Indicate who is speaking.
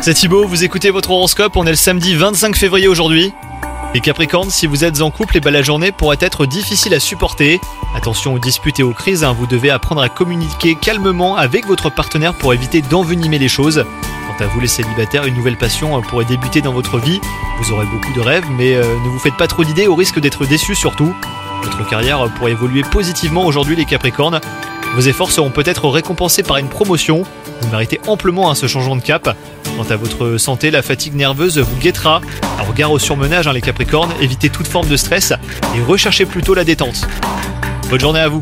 Speaker 1: C'est Thibaut, vous écoutez votre horoscope, on est le samedi 25 février aujourd'hui. Les Capricornes, si vous êtes en couple, eh ben, la journée pourrait être difficile à supporter. Attention aux disputes et aux crises, hein, vous devez apprendre à communiquer calmement avec votre partenaire pour éviter d'envenimer les choses. Quant à vous les célibataires, une nouvelle passion euh, pourrait débuter dans votre vie. Vous aurez beaucoup de rêves, mais euh, ne vous faites pas trop d'idées au risque d'être déçus surtout. Votre carrière euh, pourrait évoluer positivement aujourd'hui les Capricornes. Vos efforts seront peut-être récompensés par une promotion. Vous méritez amplement hein, ce changement de cap. Quant à votre santé, la fatigue nerveuse vous guettera. Un regard au surmenage, hein, les Capricornes, évitez toute forme de stress et recherchez plutôt la détente. Bonne journée à vous